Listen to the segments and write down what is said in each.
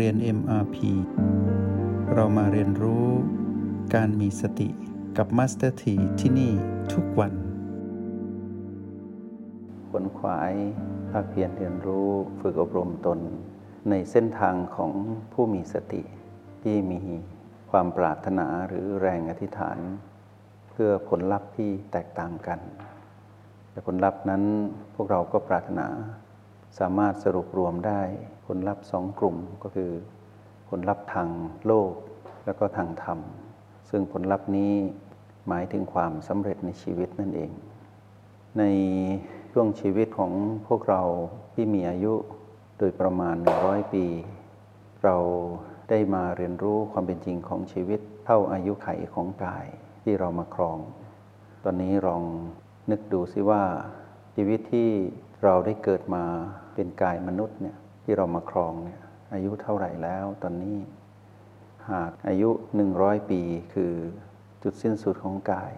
เรียน MRP เรามาเรียนรู้การมีสติกับ Master T ที่ที่นี่ทุกวันขวนขวายภาคเพียรเรียนรู้ฝึกอบรมตน ในเส้นทางของผู้มีสติ ที่มีความปรารถนาหรือแรงอธิษฐาน เพื่อผลลัพธ์ที่แตกต่างกัน แต่ผลลัพธ์นั้นพวกเราก็ปรารถนา สามารถสรุปรวมได้ผลลัพธ์สองกลุ่มก็คือผลลัพธ์ทางโลกแล้วก็ทางธรรม ซึ่งผลลัพธ์นี้หมายถึงความสำเร็จในชีวิตนั่นเอง ในช่วงชีวิตของพวกเราที่มีอายุโดยประมาณ 100 ปี เราได้มาเรียนรู้ความเป็นจริงของชีวิตเท่าอายุไขของกายที่เรามาครอง ตอนนี้ลองนึกดูซิว่าชีวิตที่เราได้เกิดมา เป็นกายมนุษย์เนี่ยที่เรามาครองเนี่ยอายุเท่าไหร่แล้วตอนนี้ หากอายุหนึ่งร้อยปีคือจุดสิ้นสุดของกาย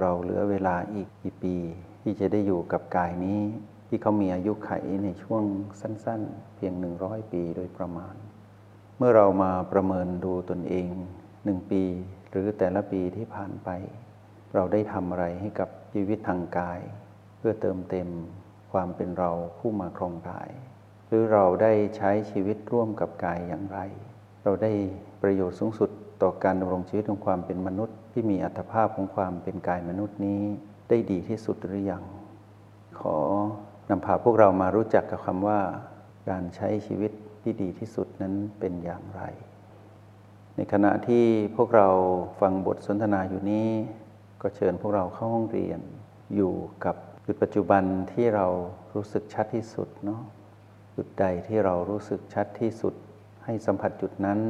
เราเหลือเวลาอีกกี่ปี ที่จะได้อยู่กับกายนี้ ที่เขามีอายุไขในช่วงสั้นๆ เพียงหนึ่งร้อยปีโดยประมาณ เมื่อเรามาประเมินดูตนเองหนึ่งปี หรือแต่ละปีที่ผ่านไป เราได้ทำอะไรให้กับชีวิตทางกาย เพื่อเติมเต็ม ความเป็นเราผู้มาครองกาย หรือเราได้ใช้ชีวิตร่วมกับกายอย่างไร เราได้ประโยชน์สูงสุดต่อการดำรงชีวิตของความเป็นมนุษย์ ที่มีอัตภาพของความเป็นกายมนุษย์นี้ ได้ดีที่สุดหรือยัง ขอนำพาพวกเรามารู้จักกับคำว่า การใช้ชีวิตที่ดีที่สุดนั้นเป็นอย่างไร ในขณะที่พวกเราฟังบทสนทนาอยู่นี้ ก็เชิญพวกเราเข้าห้องเรียนอยู่กับ จุดปัจจุบันที่เรารู้สึกชัดที่สุดเนาะจุดใดที่เรารู้สึกชัดที่สุด ให้สัมผัสจุดนั้น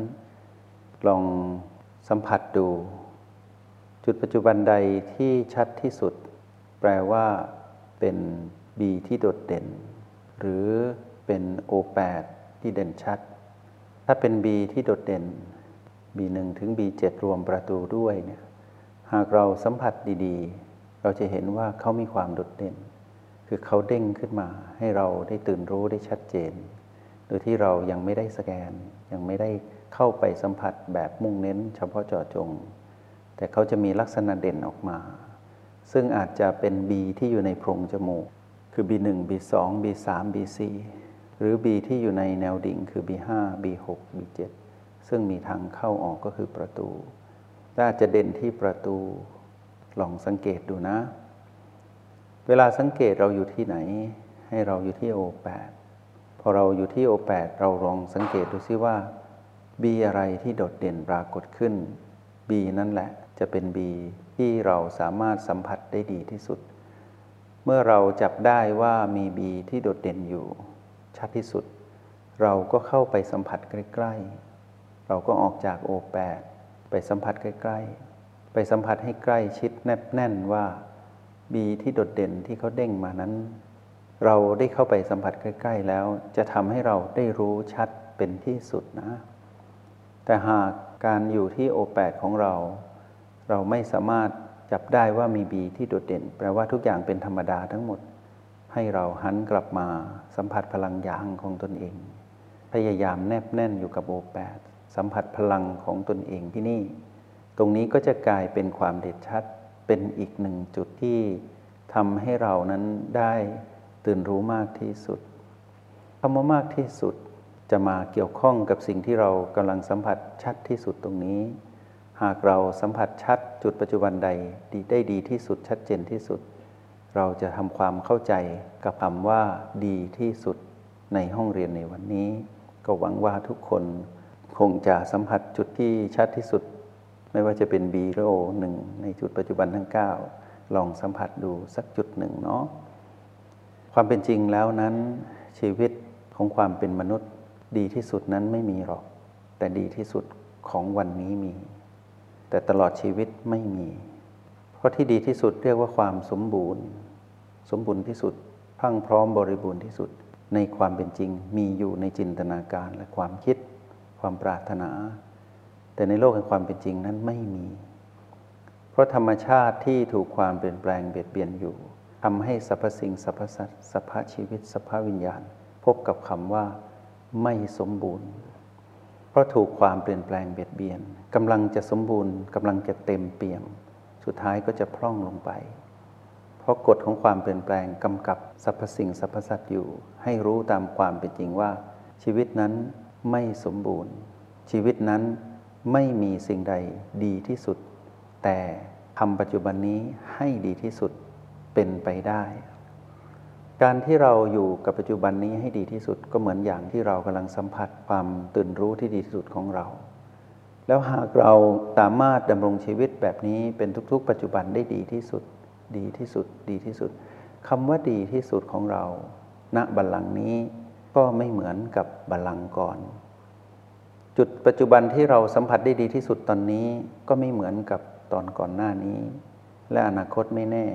ลองสัมผัสดู จุดปัจจุบันใดที่ชัดที่สุด แปลว่าเป็นบีที่โดดเด่น หรือเป็นโอแปดที่เด่นชัด ถ้าเป็นบีที่โดดเด่น B1 ถึง B7 รวมประตูด้วยเนี่ยหากเราสัมผัสดีๆ เราจะเห็นว่าเขามีความโดดเด่น คือเขาเด้งขึ้นมา ให้เราได้ตื่นรู้ได้ชัดเจน โดยที่เรายังไม่ได้สแกน ยังไม่ได้เข้าไปสัมผัสแบบมุ่งเน้น เฉพาะเจาะจง แต่เขาจะมีลักษณะเด่นออกมา ซึ่งอาจจะเป็น B ที่อยู่ในโพรงจมูก คือ B1 B2 B3 B4 หรือ B ที่อยู่ในแนวดิ่งคือ B5 B6 B7 ซึ่งมีทางเข้าออกก็คือประตูและอาจจะเด่นที่ประตู ลองสังเกตดูนะ เวลาสังเกตเราอยู่ที่ไหน ให้เราอยู่ที่โอแปดพอเราอยู่ที่โอแปดเราลองสังเกตดูซิว่าบีอะไรที่โดดเด่นปรากฏขึ้นบีนั่นแหละจะเป็นบีที่เราสามารถสัมผัสได้ดีที่สุด เมื่อเราจับได้ว่ามีบีที่โดดเด่นอยู่ชัดที่สุด เราก็เข้าไปสัมผัสใกล้ ๆ เราก็ออกจากโอแปดไปสัมผัสใกล้ ๆ ไปสัมผัสให้ใกล้ชิดแนบแน่นว่าบีที่โดดเด่นที่เขาเด้งมานั้น เราได้เข้าไปสัมผัสใกล้ ๆ แล้ว จะทำให้เราได้รู้ชัดเป็นที่สุดนะ แต่หากการอยู่ที่โอแปดของเรา เราไม่สามารถจับได้ว่ามีบีที่โดดเด่น แปลว่าทุกอย่างเป็นธรรมดาทั้งหมด ให้เราหันกลับมาสัมผัสพลังยางของตนเอง พยายามแนบแน่นอยู่กับโอแปดสัมผัสพลังของตนเองที่นี่ ตรงนี้ก็จะกลายเป็นความเด็ดชัด เป็นอีกหนึ่งจุดที่ทำให้เรานั้นได้ตื่นรู้มากที่สุดคำว่ามากที่สุดจะมาเกี่ยวข้องกับสิ่งที่เรากำลังสัมผัสชัดที่สุดตรงนี้ หากเราสัมผัสชัดจุดปัจจุบันใดดีได้ดีที่สุดชัดเจนที่สุด เราจะทำความเข้าใจกับคำว่าดีที่สุดในห้องเรียนในวันนี้ ก็หวังว่าทุกคนคงจะสัมผัสจุดที่ชัดที่สุด ไม่ว่าจะเป็นบีหรือโอหนึ่งในจุดปัจจุบันทั้ง 9 ลองสัมผัสดูสักจุดหนึ่งเนาะความเป็นจริงแล้วนั้นชีวิตของความเป็นมนุษย์ดีที่สุดนั้นไม่มีหรอก แต่ดีที่สุดของวันนี้มี แต่ตลอดชีวิตไม่มี เพราะที่ดีที่สุดเรียกว่าความสมบูรณ์ สมบูรณ์ที่สุดพังพร้อมบริบูรณ์ที่สุด ในความเป็นจริงมีอยู่ในจินตนาการและความคิด ความปรารถนา แต่ในโลกแห่งความเป็นจริงนั้นไม่มี เพราะธรรมชาติที่ถูกความเปลี่ยนแปลงเบียดเบียนอยู่ทำให้สรรพสิ่งสรรพสัตว์สรรพชีวิตสรรพวิญญาณ พบกับคำว่าไม่สมบูรณ์ เพราะถูกความเปลี่ยนแปลงเบียดเบียนกำลังจะสมบูรณ์กำลังจะเต็มเปี่ยม สุดท้ายก็จะพร่องลงไป เพราะกฎของความเปลี่ยนแปลงกำกับสรรพสิ่งสรรพสัตว์อยู่ ให้รู้ตามความเป็นจริงว่า ชีวิตนั้นไม่สมบูรณ์ ชีวิตนั้น ไม่มีสิ่งใดดีที่สุด แต่ทำปัจจุบันนี้ให้ดีที่สุดเป็นไปได้ การที่เราอยู่กับปัจจุบันนี้ให้ดีที่สุดก็เหมือนอย่างที่เรากำลังสัมผัสความตื่นรู้ที่ดีที่สุดของเรา แล้วหากเราสามารถดำรงชีวิตแบบนี้เป็นทุกๆ ปัจจุบันได้ดีที่สุด ดีที่สุด ดีที่สุดคำว่าดีที่สุดของเรา ณบัลลังก์นี้ก็ไม่เหมือนกับบัลลังก์ก่อน จุดปัจจุบันที่เราสัมผัสได้ดีที่สุดตอนนี้ก็ไม่เหมือนกับตอนก่อนหน้านี้ และอนาคตไม่แน่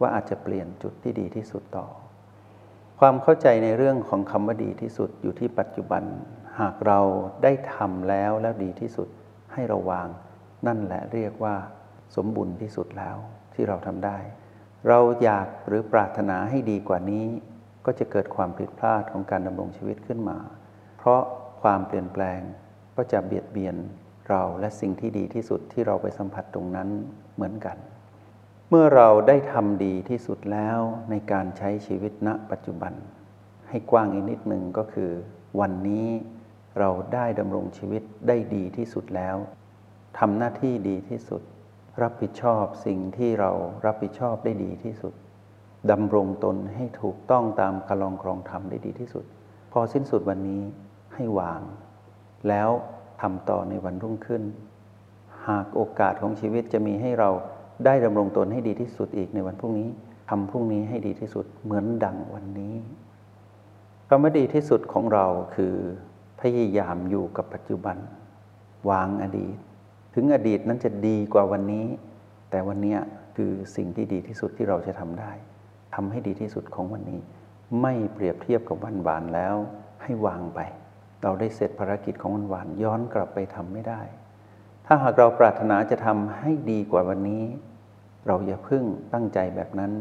ว่าอาจจะเปลี่ยนจุดที่ดีที่สุดต่อ ความเข้าใจในเรื่องของคำว่าดีที่สุดอยู่ที่ปัจจุบัน หากเราได้ทำแล้วแล้วดีที่สุดให้เราวาง นั่นแหละเรียกว่า สมบูรณ์ที่สุดแล้วที่เราทำได้ เราอยากหรือปรารถนาให้ดีกว่านี้ ก็จะเกิดความผิดพลาดของการดำรงชีวิตขึ้นมา เพราะความเปลี่ยนแปลง ก็จะเบียดเบียนเราและสิ่งที่ดีที่สุดที่เราไปสัมผัสตรงนั้นเหมือนกัน เมื่อเราได้ทำดีที่สุดแล้วในการใช้ชีวิตณปัจจุบัน ให้กว้างอีกนิดหนึ่งก็คือ วันนี้เราได้ดำรงชีวิตได้ดีที่สุดแล้วทำหน้าที่ดีที่สุด รับผิดชอบสิ่งที่เรารับผิดชอบได้ดีที่สุดดำรงตนให้ถูกต้องตามคลองครองธรรมได้ดีที่สุด พอสิ้นสุดวันนี้ให้วาง แล้วทำต่อในวันรุ่งขึ้น หากโอกาสของชีวิตจะมีให้เราได้ดำรงตนให้ดีที่สุดอีกในวันพรุ่งนี้ทำพรุ่งนี้ให้ดีที่สุดเหมือนดังวันนี้คำว่าดีที่สุดของเราคือพยายามอยู่กับปัจจุบัน วางอดีต ถึงอดีตนั้นจะดีกว่าวันนี้ แต่วันนี้คือสิ่งที่ดีที่สุดที่เราจะทำได้ทำให้ดีที่สุดของวันนี้ ไม่เปรียบเทียบกับวันวานแล้วให้วางไป เราได้เสร็จภารกิจของวันวานย้อนกลับไปทำไม่ได้ ถ้าหากเราปรารถนาจะทำให้ดีกว่าวันนี้ เราอย่าพึ่งตั้งใจแบบนั้น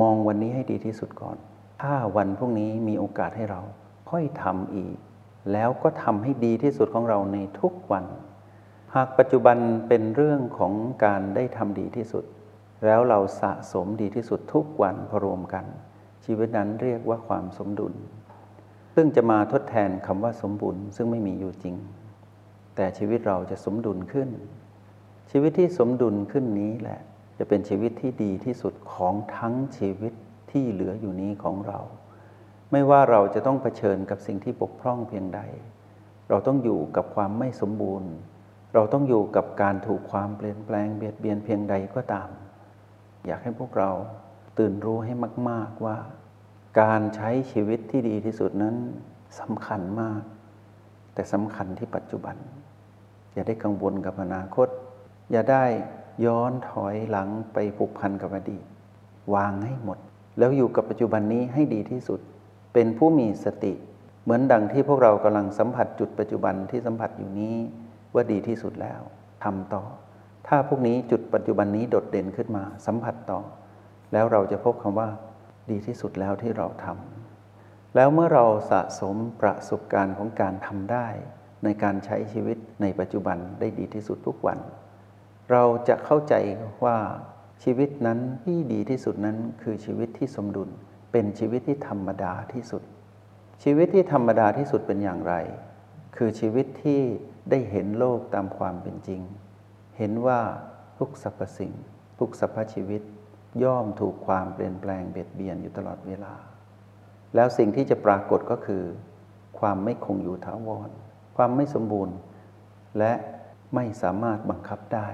มองวันนี้ให้ดีที่สุดก่อน ถ้าวันพรุ่งนี้มีโอกาสให้เราค่อยทำอีก แล้วก็ทำให้ดีที่สุดของเราในทุกวัน หากปัจจุบันเป็นเรื่องของการได้ทำดีที่สุด แล้วเราสะสมดีที่สุดทุกวันพรวมกัน ชีวิตนั้นเรียกว่าความสมดุล ซึ่งจะมาทดแทนคำว่าสมบูรณ์ ซึ่งไม่มีอยู่จริง แต่ชีวิตเราจะสมดุลขึ้น ชีวิตที่สมดุลขึ้นนี้แหละ จะเป็นชีวิตที่ดีที่สุดของทั้งชีวิตที่เหลืออยู่นี้ของเรา ไม่ว่าเราจะต้องเผชิญกับสิ่งที่บกพร่องเพียงใด เราต้องอยู่กับความไม่สมบูรณ์ เราต้องอยู่กับการถูกความเปลี่ยนแปลงเบียดเบียนเพียงใดก็ตาม อยากให้พวกเราตื่นรู้ให้มาก ๆว่า การใช้ชีวิตที่ดีที่สุดนั้นสำคัญมาก แต่สำคัญที่ปัจจุบัน อย่าได้กังวลกับอนาคต อย่าได้ย้อนถอยหลังไปผูกพันกับอดีต วางให้หมด แล้วอยู่กับปัจจุบันนี้ให้ดีที่สุด เป็นผู้มีสติ เหมือนดังที่พวกเรากำลังสัมผัสจุดปัจจุบันที่สัมผัสอยู่นี้ว่าดีที่สุดแล้วทำต่อ ถ้าพวกนี้จุดปัจจุบันนี้โดดเด่นขึ้นมาสัมผัสต่อ แล้วเราจะพบคำว่า ดีที่สุดแล้วที่เราทำแล้วเมื่อเราสะสมประสบการณ์ของการทำได้ ในการใช้ชีวิตในปัจจุบันได้ดีที่สุดทุกวัน เราจะเข้าใจว่าชีวิตนั้นที่ดีที่สุดนั้นคือชีวิตที่สมดุล เป็นชีวิตที่ธรรมดาที่สุด ชีวิตที่ธรรมดาที่สุดเป็นอย่างไร คือชีวิตที่ได้เห็นโลกตามความเป็นจริง เห็นว่าทุกสรรพสิ่ง ทุกสรรพชีวิต ย่อมถูกความเปลี่ยนแปลงเบียดเบียนอยู่ตลอดเวลา แล้วสิ่งที่จะปรากฏก็คือ ความไม่คงอยู่ถาวร ความไม่สมบูรณ์ และไม่สามารถบังคับได้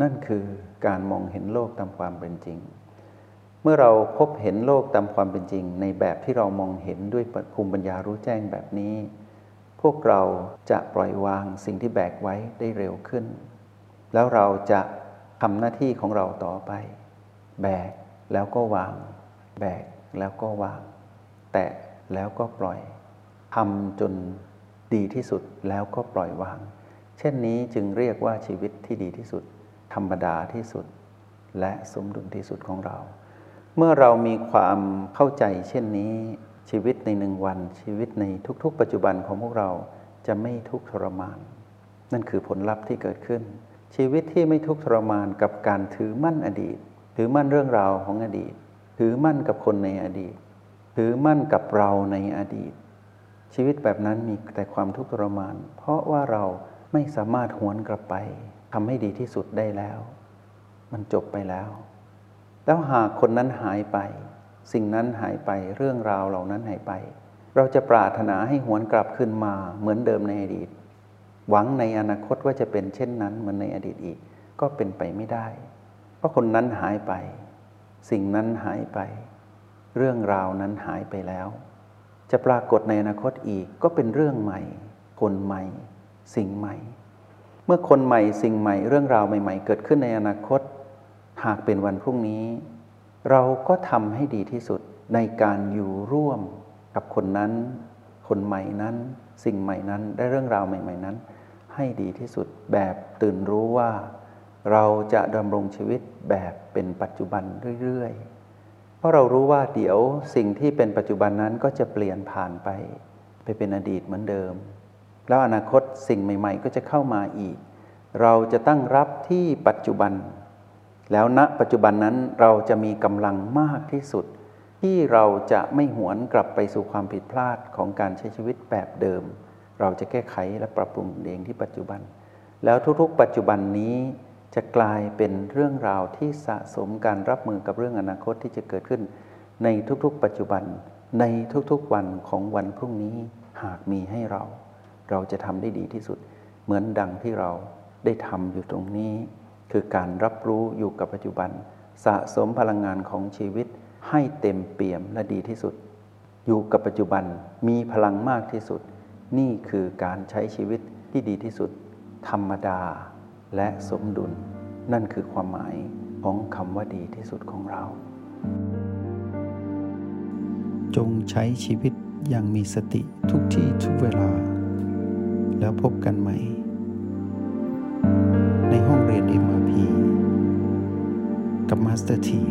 นั่นคือการมองเห็นโลกตามความเป็นจริง เมื่อเราพบเห็นโลกตามความเป็นจริง ในแบบที่เรามองเห็นด้วยภูมิปัญญารู้แจ้งแบบนี้ พวกเราจะปล่อยวางสิ่งที่แบกไว้ได้เร็วขึ้น แล้วเราจะทำหน้าที่ของเราต่อไป แบกแล้วก็วาง แบกแล้วก็วาง แตะแล้วก็ปล่อยทำจนดีที่สุดแล้วก็ปล่อยวาง เช่นนี้จึงเรียกว่าชีวิตที่ดีที่สุด ธรรมดาที่สุด และสมดุลที่สุดของเรา เมื่อเรามีความเข้าใจเช่นนี้ ชีวิตในหนึ่งวัน ชีวิตในทุกๆ ปัจจุบันของพวกเราจะไม่ทุกข์ทรมาน นั่นคือผลลัพธ์ที่เกิดขึ้น ชีวิตที่ไม่ทุกข์ทรมานกับการถือมั่นอดีต ถือมั่นเรื่องราวของอดีต ถือมั่นกับคนในอดีต ถือมั่นกับเราในอดีต ชีวิตแบบนั้นมีแต่ความทุกข์ทรมาน เพราะว่าเราไม่สามารถหวนกลับไปทำให้ดีที่สุดได้แล้ว มันจบไปแล้ว แล้วหากคนนั้นหายไป สิ่งนั้นหายไปเรื่องราวเหล่านั้นหายไป เราจะปรารถนาให้หวนกลับขึ้นมาเหมือนเดิมในอดีต หวังในอนาคตว่าจะเป็นเช่นนั้นเหมือนในอดีตอีกก็เป็นไปไม่ได้ เพราะคนนั้นหายไป สิ่งนั้นหายไป เรื่องราวนั้นหายไปแล้ว จะปรากฏในอนาคตอีกก็เป็นเรื่องใหม่ คนใหม่ สิ่งใหม่ เมื่อคนใหม่สิ่งใหม่ เรื่องราวใหม่ ๆ เกิดขึ้นในอนาคต หากเป็นวันพรุ่งนี้ เราก็ทำให้ดีที่สุดในการอยู่ร่วมกับคนนั้น คนใหม่นั้น สิ่งใหม่นั้นได้เรื่องราวใหม่ ๆนั้น ให้ดีที่สุดแบบตื่นรู้ว่า เราจะดำรงชีวิตแบบเป็นปัจจุบันเรื่อยๆ เพราะเรารู้ว่าเดี๋ยวสิ่งที่เป็นปัจจุบันนั้นก็จะเปลี่ยนผ่านไป ไปเป็นอดีตเหมือนเดิม แล้วอนาคตสิ่งใหม่ ๆ ก็จะเข้ามาอีก เราจะตั้งรับที่ปัจจุบัน แล้วณปัจจุบันนั้นเราจะมีกำลังมากที่สุด ที่เราจะไม่หวนกลับไปสู่ความผิดพลาดของการใช้ชีวิตแบบเดิม เราจะแก้ไขและปรับปรุงเองที่ปัจจุบัน แล้วทุกๆ ปัจจุบันนี้ จะกลายเป็นเรื่องราวที่สะสมการรับมือกับเรื่องอนาคตที่จะเกิดขึ้น ในทุกๆ ปัจจุบัน ในทุกๆวันของวันพรุ่งนี้หากมีให้เรา เราจะทำได้ดีที่สุด เหมือนดังที่เราได้ทำอยู่ตรงนี้ คือการรับรู้อยู่กับปัจจุบัน สะสมพลังงานของชีวิตให้เต็มเปี่ยมและดีที่สุด อยู่กับปัจจุบันมีพลังมากที่สุด นี่คือการใช้ชีวิตที่ดีที่สุด ธรรมดา และสมดุล นั่นคือความหมายของคำว่าดีที่สุดของเรา จงใช้ชีวิตอย่างมีสติทุกที่ทุกเวลา แล้วพบกันใหม่ ในห้องเรียน MRP กับมาสเตอร์ที